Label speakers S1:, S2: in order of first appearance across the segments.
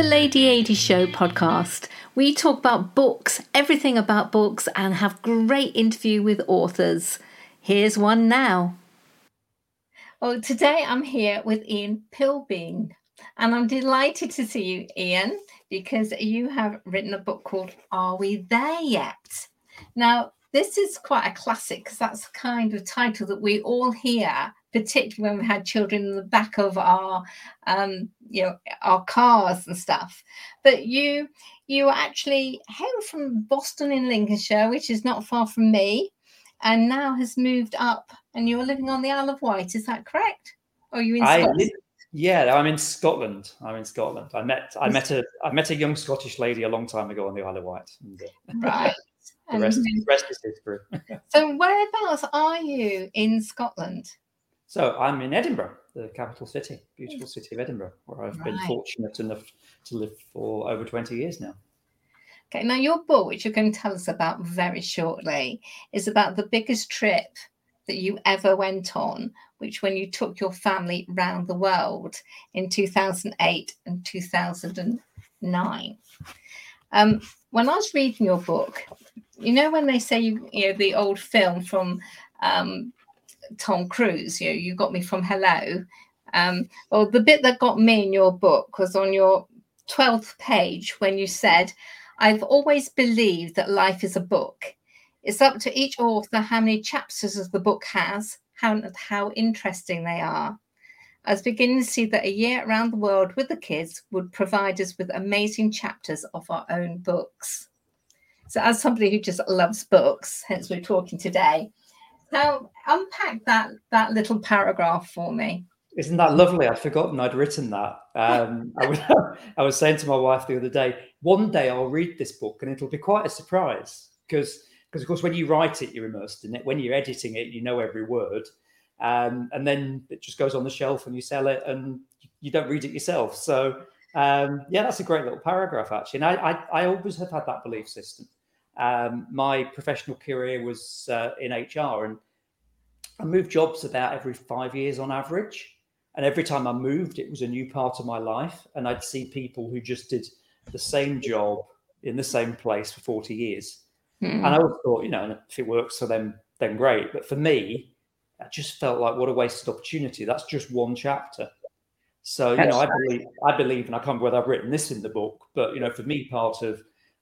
S1: the Lady AD Show podcast. We talk about books, everything about books, and have great interview with authors. Here's one now. Well, today I'm here with Ian Pilbeam, and I'm delighted to see you, Ian, because you have written a book called Are We There Yet? Now, this is quite a classic because that's the kind of title that we all hear particularly when we had children in the back of our um, you know our cars and stuff. But you you actually hail from boston in lincolnshire which is not far from me and now has moved up and you're living on the isle of wight is that correct? Or are you in
S2: I, Scotland? yeah i'm in scotland. I'm in scotland. I met i met a i met a young scottish lady a long time ago on the isle of wight
S1: uh, right.
S2: the rest, the rest is history.
S1: So whereabouts are you in scotland
S2: so I'm in Edinburgh, the capital city, beautiful city of Edinburgh, where I've right. been fortunate enough to live for over 20 years now.
S1: Okay, now your book, which you're going to tell us about very shortly, is about the biggest trip that you ever went on, which when you took your family round the world in 2008 and 2009. Um, when I was reading your book, you know when they say you, you know the old film from um, Tom Cruise. You know, you got me from Hello. Um, well, the bit that got me in your book was on your 12th page when you said, I've always believed that life is a book. It's up to each author how many chapters the book has, how, how interesting they are. I was beginning to see that a year around the world with the kids would provide us with amazing chapters of our own books. So, as somebody who just loves books, hence we're talking today, now unpack that that little paragraph for me.
S2: Isn't that lovely? I'd forgotten I'd written that. Um, I, was, I was saying to my wife the other day, one day I'll read this book and it'll be quite a surprise because because of course when you write it you're immersed in it. When you're editing it, you know every word, um, and then it just goes on the shelf and you sell it and you don't read it yourself. So um, yeah, that's a great little paragraph actually. And I, I, I always have had that belief system um, my professional career was uh, in HR, and I moved jobs about every five years on average. And every time I moved, it was a new part of my life. And I'd see people who just did the same job in the same place for 40 years. Mm. And I always thought, you know, if it works for them, then great. But for me, I just felt like what a wasted opportunity. That's just one chapter. So, you know, I believe, I believe, and I can't remember whether I've written this in the book, but, you know, for me, part of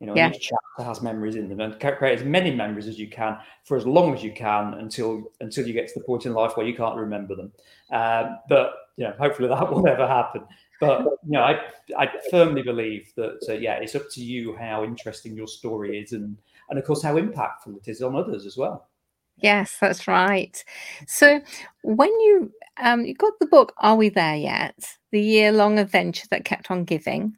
S2: You know, yeah. each chapter has memories in them, and create as many memories as you can for as long as you can until until you get to the point in life where you can't remember them. Um, but you know, hopefully that will never happen. But you know, I I firmly believe that uh, yeah, it's up to you how interesting your story is, and and of course how impactful it is on others as well.
S1: Yes, that's right. So when you um you got the book Are We There Yet? The year long adventure that kept on giving.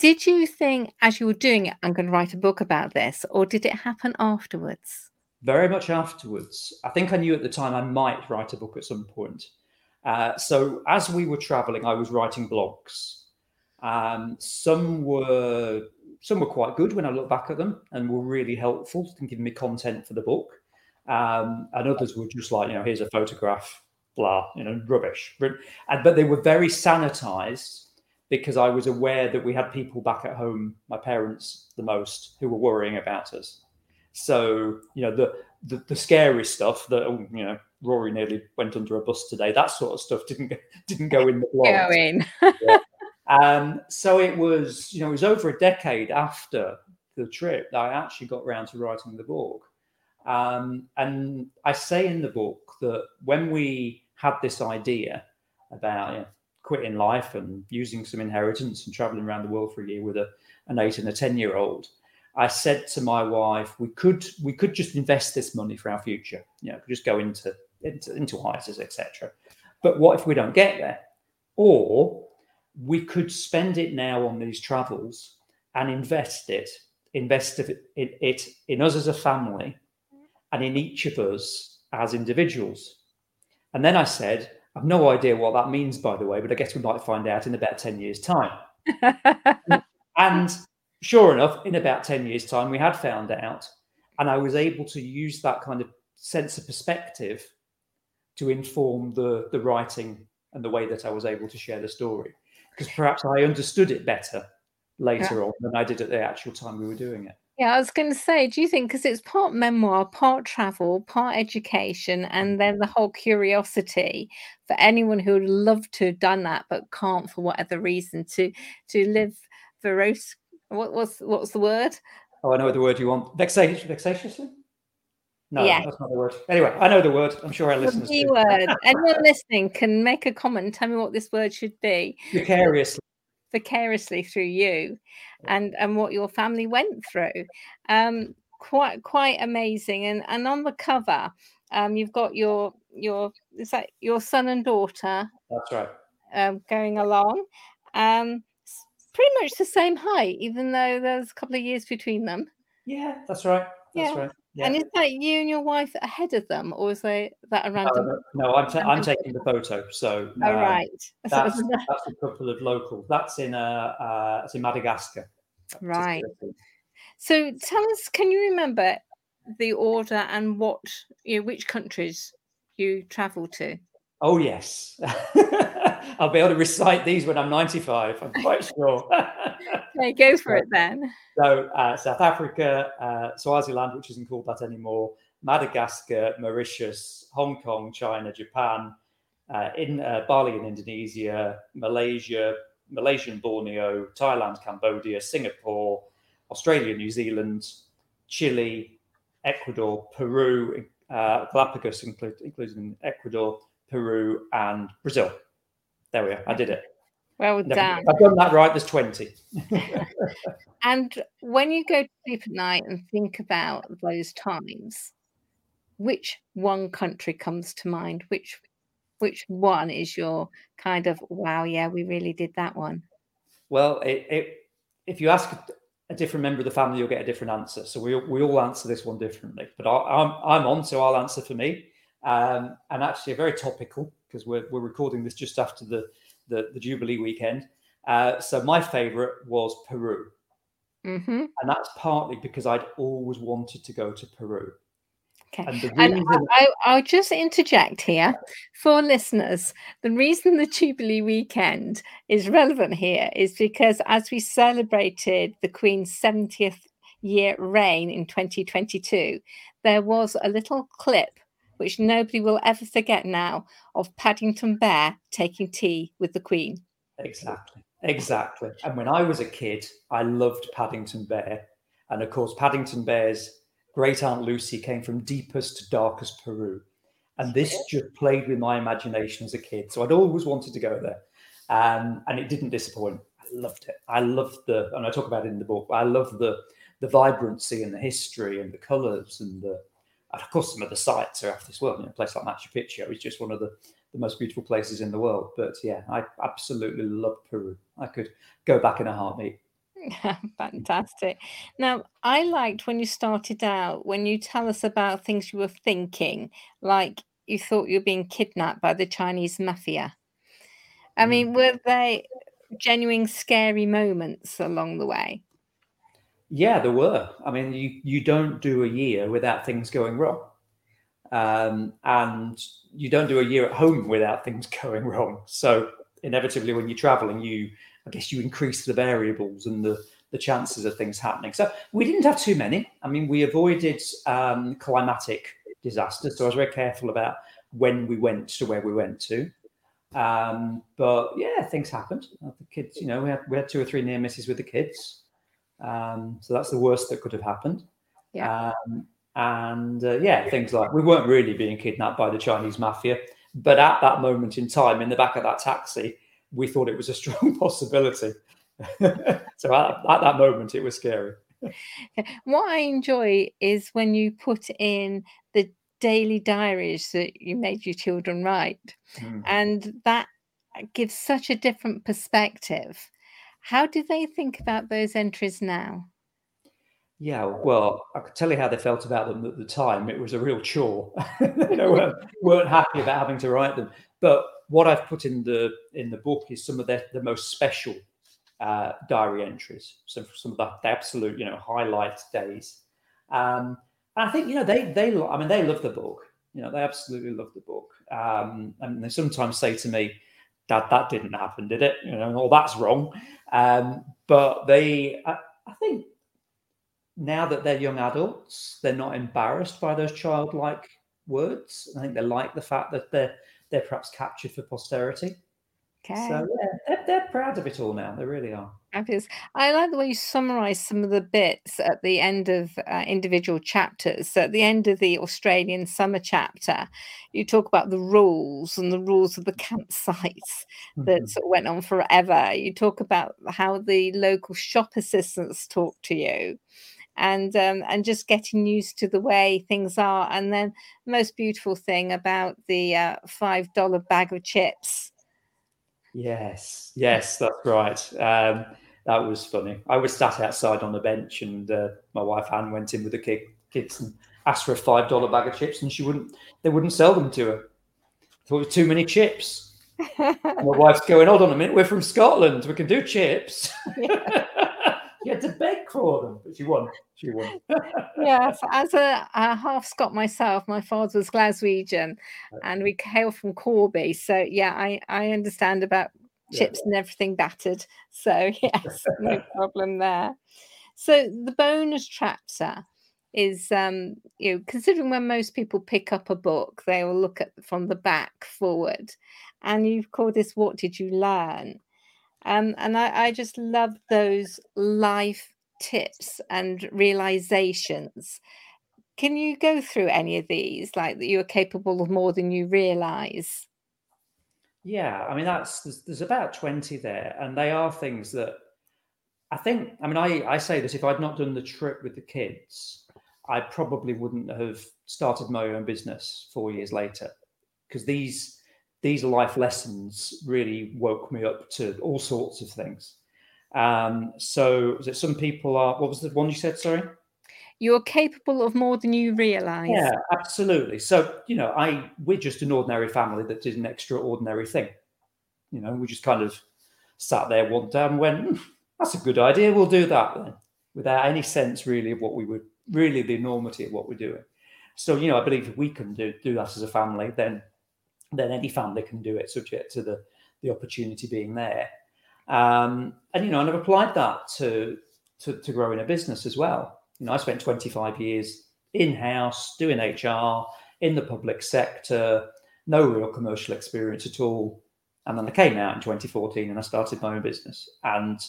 S1: Did you think, as you were doing it, I'm going to write a book about this, or did it happen afterwards?
S2: Very much afterwards. I think I knew at the time I might write a book at some point. Uh, so as we were traveling, I was writing blogs. Um, some were some were quite good when I look back at them and were really helpful in giving me content for the book. Um, and others were just like, you know, here's a photograph, blah, you know, rubbish. But, but they were very sanitized because I was aware that we had people back at home, my parents the most, who were worrying about us. So, you know, the the, the scary stuff that oh, you know, Rory nearly went under a bus today. That sort of stuff didn't didn't go in the blog.
S1: Go in.
S2: yeah. Um, so it was, you know, it was over a decade after the trip that I actually got around to writing the book. Um, and I say in the book that when we had this idea about you know, quitting life and using some inheritance and traveling around the world for a year with a, an eight and a 10 year old, I said to my wife, we could we could just invest this money for our future. You know, just go into into, into ISAs, etc. But what if we don't get there? Or we could spend it now on these travels and invest it, invest it, it in us as a family and in each of us as individuals. And then I said, I've no idea what that means, by the way, but I guess we might find out in about 10 years' time. and sure enough, in about 10 years' time, we had found out. And I was able to use that kind of sense of perspective to inform the, the writing and the way that I was able to share the story. Because perhaps I understood it better later yeah. on than I did at the actual time we were doing it.
S1: Yeah, I was going to say, do you think because it's part memoir, part travel, part education, and then the whole curiosity for anyone who would love to have done that but can't for whatever reason to to live veros what was what's the word?
S2: Oh, I know the word you want. Vexatious, vexatiously. No, yeah. that's not the word. Anyway, I know the word. I'm sure our listeners.
S1: The word. Anyone listening can make a comment and tell me what this word should be.
S2: Vicariously
S1: vicariously through you and and what your family went through. Um quite quite amazing. And and on the cover um you've got your your is that your son and daughter?
S2: That's right.
S1: Um going along. Um pretty much the same height even though there's a couple of years between them.
S2: Yeah that's right. That's yeah. right
S1: yeah. And is that you and your wife ahead of them, or is they that a random?
S2: No, no I'm, ta- I'm taking the photo. So
S1: oh, um, right,
S2: that's, that's a couple of locals. That's in uh, uh it's in Madagascar.
S1: Right. So tell us, can you remember the order and what you know, which countries you travel to?
S2: Oh yes, I'll be able to recite these when I'm 95. I'm quite sure.
S1: okay, go for it then.
S2: So uh, South Africa, uh, Swaziland, which isn't called that anymore, Madagascar, Mauritius, Hong Kong, China, Japan, uh, in uh, Bali in Indonesia, Malaysia, Malaysian Borneo, Thailand, Cambodia, Singapore, Australia, New Zealand, Chile, Ecuador, Peru, uh, Galapagos, including Ecuador, Peru, and Brazil. There we are. I did it.
S1: Well done.
S2: I've done that right. There's 20.
S1: and when you go to sleep at night and think about those times, which one country comes to mind? Which which one is your kind of wow, yeah, we really did that one?
S2: Well, it, it, if you ask a different member of the family, you'll get a different answer. So we, we all answer this one differently. But I, am I'm, I'm on, so I'll answer for me um, and actually very topical because we're, we're recording this just after the, the, the Jubilee weekend. Uh, so my favorite was Peru.
S1: Mm-hmm.
S2: And that's partly because I'd always wanted to go to Peru.
S1: Okay. And, and I, will just interject here for listeners. The reason the Jubilee weekend is relevant here is because as we celebrated the Queen's 70th year reign in 2022, there was a little clip which nobody will ever forget now, of Paddington Bear taking tea with the Queen.
S2: Exactly, exactly. And when I was a kid, I loved Paddington Bear. And of course, Paddington Bear's great aunt Lucy came from deepest to darkest Peru. And this just played with my imagination as a kid. So I'd always wanted to go there. Um, and it didn't disappoint. I loved it. I loved the, and I talk about it in the book, I love the the vibrancy and the history and the colours and the and of course, some of the sites are off this world. You know, a place like Machu Picchu is just one of the, the most beautiful places in the world. But yeah, I absolutely love Peru. I could go back in a heartbeat.
S1: Fantastic. Now, I liked when you started out, when you tell us about things you were thinking, like you thought you were being kidnapped by the Chinese mafia. I mean, mm. were they genuine scary moments along the way?
S2: Yeah, there were. I mean, you you don't do a year without things going wrong, um, and you don't do a year at home without things going wrong. So inevitably, when you're traveling, you I guess you increase the variables and the the chances of things happening. So we didn't have too many. I mean, we avoided um, climatic disasters, so I was very careful about when we went to where we went to. Um, but yeah, things happened. The kids, you know, we had we had two or three near misses with the kids. Um, so that's the worst that could have happened.
S1: Yeah.
S2: Um, and uh, yeah, things like we weren't really being kidnapped by the Chinese mafia, but at that moment in time, in the back of that taxi, we thought it was a strong possibility. so at, at that moment, it was scary.
S1: What I enjoy is when you put in the daily diaries that you made your children write,
S2: Mm.
S1: and that gives such a different perspective. How do they think about those entries now?
S2: Yeah, well, I could tell you how they felt about them at the time. It was a real chore. they weren't, weren't happy about having to write them. But what I've put in the in the book is some of the, the most special uh, diary entries. So some of the, the absolute, you know, highlight days. Um, and I think you know they they I mean they love the book. You know they absolutely love the book. Um, and they sometimes say to me, "Dad, that didn't happen, did it?" You know, oh that's wrong. Um, but they, I, I think now that they're young adults, they're not embarrassed by those childlike words. I think they like the fact that they're they're perhaps captured for posterity.
S1: Okay.
S2: So yeah, they're, they're proud of it all now. They really are.
S1: Fabulous. I like the way you summarize some of the bits at the end of uh, individual chapters. So at the end of the Australian summer chapter, you talk about the rules and the rules of the campsites that
S2: Mhm.
S1: sort of went on forever. You talk about how the local shop assistants talk to you. And um, and just getting used to the way things are, and then most beautiful thing about the uh, five dollar bag of chips.
S2: Yes, yes, that's right. Um, that was funny. I was sat outside on the bench, and uh, my wife Anne went in with the kid, kids and asked for a five dollar bag of chips, and she wouldn't. They wouldn't sell them to her. Thought it was too many chips. My wife's going, "Hold on a minute, we're from Scotland. We can do chips." you had to beg for them, but she won. She won.
S1: yes, as a, a half Scot myself, my father was Glaswegian, and we hail from Corby. So yeah, I I understand about
S2: Yeah.
S1: chips and everything battered. So yes, no problem there. So the bonus chapter is um you know considering when most people pick up a book they will look at from the back forward and you've called this what did you learn um, and I, I just love those life tips and realizations. Can you go through any of these, like that you're capable of more than you realize?
S2: Yeah, I mean that's there's, there's about twenty there, and they are things that I think. I mean, I I say that if I'd not done the trip with the kids, I probably wouldn't have started my own business four years later, because these these life lessons really woke me up to all sorts of things. Um, so, is it some people are? What was the one you said? Sorry.
S1: You're capable of more than you realize.
S2: Yeah, absolutely. So, you know, I we're just an ordinary family that did an extraordinary thing. You know, we just kind of sat there one day and went, "Hmm, that's a good idea. We'll do that then, without any sense really of what we would really the enormity of what we're doing. So, you know, I believe if we can do do that as a family, then then any family can do it, subject to the the opportunity being there. Um, and you know, and I've applied that to to, to growing a business as well. You know, I spent 25 years in house doing HR in the public sector, no real commercial experience at all. And then I came out in 2014 and I started my own business. And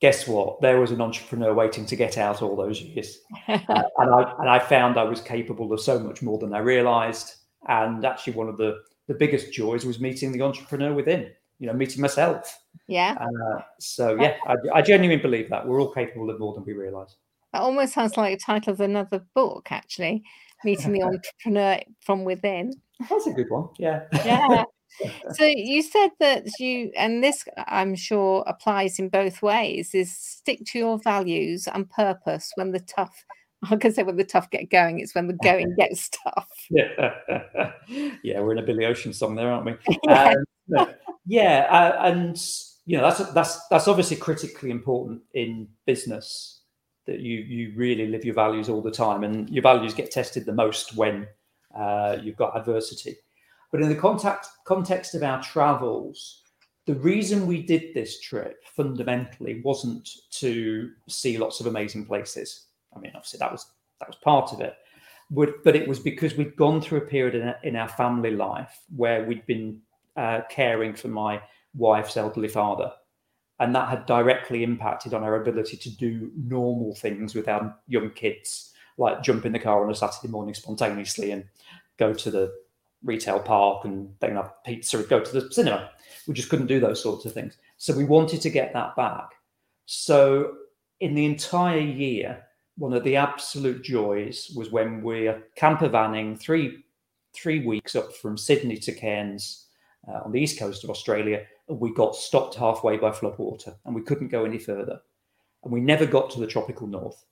S2: guess what? There was an entrepreneur waiting to get out all those years. Uh, and I and I found I was capable of so much more than I realized. And actually, one of the the biggest joys was meeting the entrepreneur within. You know, meeting myself.
S1: Yeah.
S2: Uh, so yeah, I, I genuinely believe that we're all capable of more than we realize.
S1: That almost sounds like a title of another book, actually. Meeting the entrepreneur from within.
S2: That's a good one. Yeah.
S1: Yeah. so you said that you and this i'm sure applies in both ways is stick to your values and purpose when the tough i can say when the tough get going it's when the going gets tough
S2: yeah, yeah, we're in a Billy Ocean song there, aren't we?
S1: Yeah.
S2: Um, yeah, uh, and you know that's that's that's obviously critically important in business that you you really live your values all the time, and your values get tested the most when uh, you've got adversity. But in the contact context of our travels, the reason we did this trip fundamentally wasn't to see lots of amazing places. I mean, obviously that was that was part of it, but, but it was because we'd gone through a period in, in our family life where we'd been uh, caring for my wife's elderly father, and that had directly impacted on our ability to do normal things with our young kids, like jump in the car on a Saturday morning spontaneously and go to the retail park and then have pizza and go to the cinema we just couldn't do those sorts of things. So we wanted to get that back. So in the entire year, one of the absolute joys was when we're camper vanning three three weeks up from Sydney to Cairns uh, on the east coast of Australia, and we got stopped halfway by floodwater, and we couldn't go any further, and we never got to the tropical north.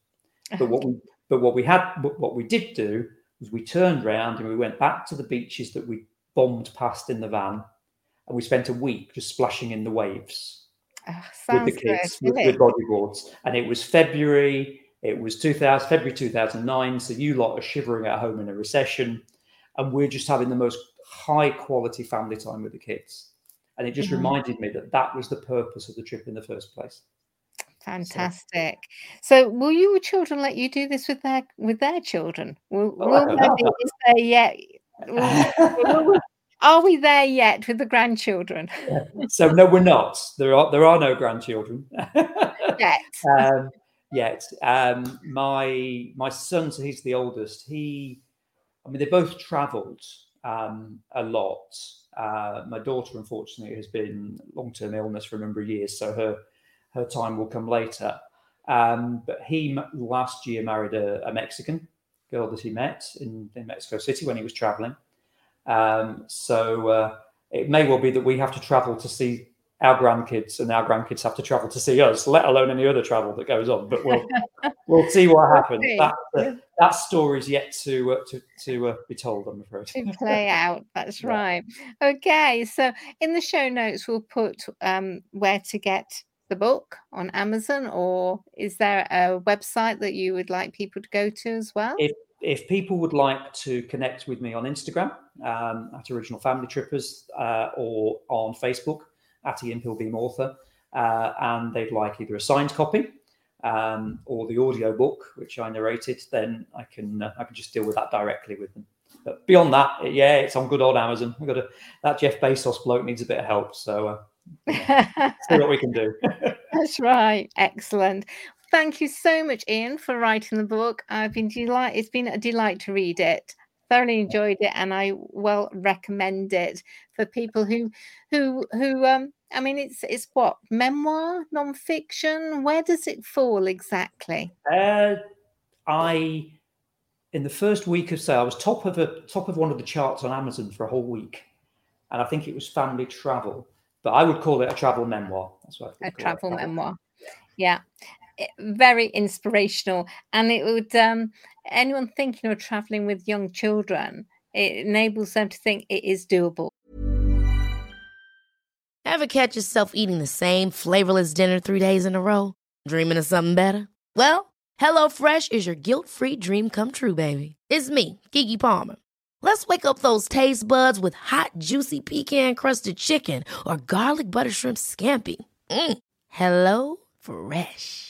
S2: But what we but what we had what we did do was we turned round and we went back to the beaches that we bombed past in the van and we spent a week just splashing in the waves
S1: Oh,
S2: with the kids
S1: good.
S2: with, with bodyboards. And it was February. It was 2000, February 2009. So you lot are shivering at home in a recession, and we're just having the most high quality family time with the kids. And it just
S1: Mhm.
S2: reminded me that that was the purpose of the trip in the first place.
S1: Fantastic. So, will your children let you do this with their with their children? Will,
S2: Oh, I
S1: will
S2: don't
S1: there
S2: know.
S1: be, is there yet? will- are we there yet with the grandchildren?
S2: so no, we're not. There are there are no grandchildren.
S1: Yet.
S2: um, yet. Um, my my son, so he's the oldest. He, I mean, they both travelled um, a lot. Uh, my daughter, unfortunately, has been long term illness for a number of years, so her her time will come later. Um, but he last year married a, a Mexican girl that he met in, in Mexico City when he was traveling. Um, so uh, it may well be that we have to travel to see our grandkids, and our grandkids have to travel to see us, let alone any other travel that goes on. But we'll we'll see what happens.
S1: see.
S2: That that story's yet to uh, to to uh, be told. I'm afraid.
S1: to play out. That's
S2: Yeah.
S1: right. Okay, so in the show notes, we'll put um, where to get the book on Amazon, or is there a website that you would like people to go to as well?
S2: If if people would like to connect with me on Instagram um, at Original Family Trippers uh, or on Facebook at Ian Pilbeam Author, uh, and they'd like either a signed copy um, or the audio book, which I narrated, then I can uh, I can just deal with that directly with them. But beyond that, yeah, it's on good old Amazon. We've got a, that Jeff Bezos bloke needs a bit of help, so uh, see what we can do.
S1: That's right. Excellent. Thank you so much, Ian, for writing the book. I've been delight. It's been a delight to read it. Thoroughly enjoyed it, and I well recommend it for people who, who, who. Um, I mean, it's it's what memoir, non-fiction. Where does it fall exactly?
S2: Uh, I, in the first week or so, I was top of a top of one of the charts on Amazon for a whole week, and I think it was family travel, but I would call it a travel memoir. That's what I
S1: A
S2: call it, A
S1: travel memoir. Yeah, very inspirational, and it would um, anyone thinking of traveling with young children. It enables them to think it is doable.
S3: Ever catch yourself eating the same flavorless dinner three days in a row? Dreaming of something better? Well, HelloFresh is your guilt free dream come true, baby. It's me, Keke Palmer. Let's wake up those taste buds with hot, juicy pecan crusted chicken or garlic butter shrimp scampi. Mm. Hello Fresh.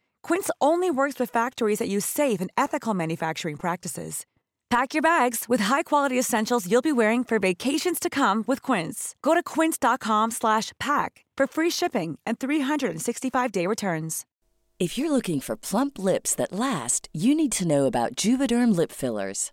S4: Quince only works with factories that use safe and ethical manufacturing practices. Pack your bags with high-quality essentials you'll be wearing for vacations to come with Quince. Go to quince.com slash pack for free shipping and 365-day returns.
S5: If you're looking for plump lips that last, you need to know about Juvederm lip fillers.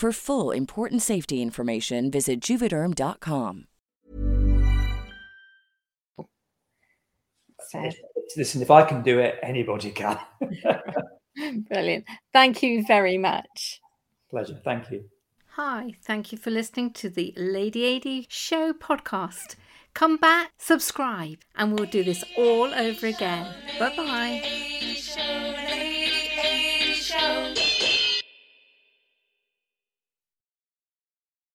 S4: For full important safety information, visit juvederm.com.
S1: So,
S2: Listen, if I can do it, anybody can.
S1: brilliant. Thank you very much.
S2: Pleasure. Thank you.
S1: Hi, thank you for listening to the Lady AD Show podcast. Come back, subscribe, and we'll do this all over again. Bye bye.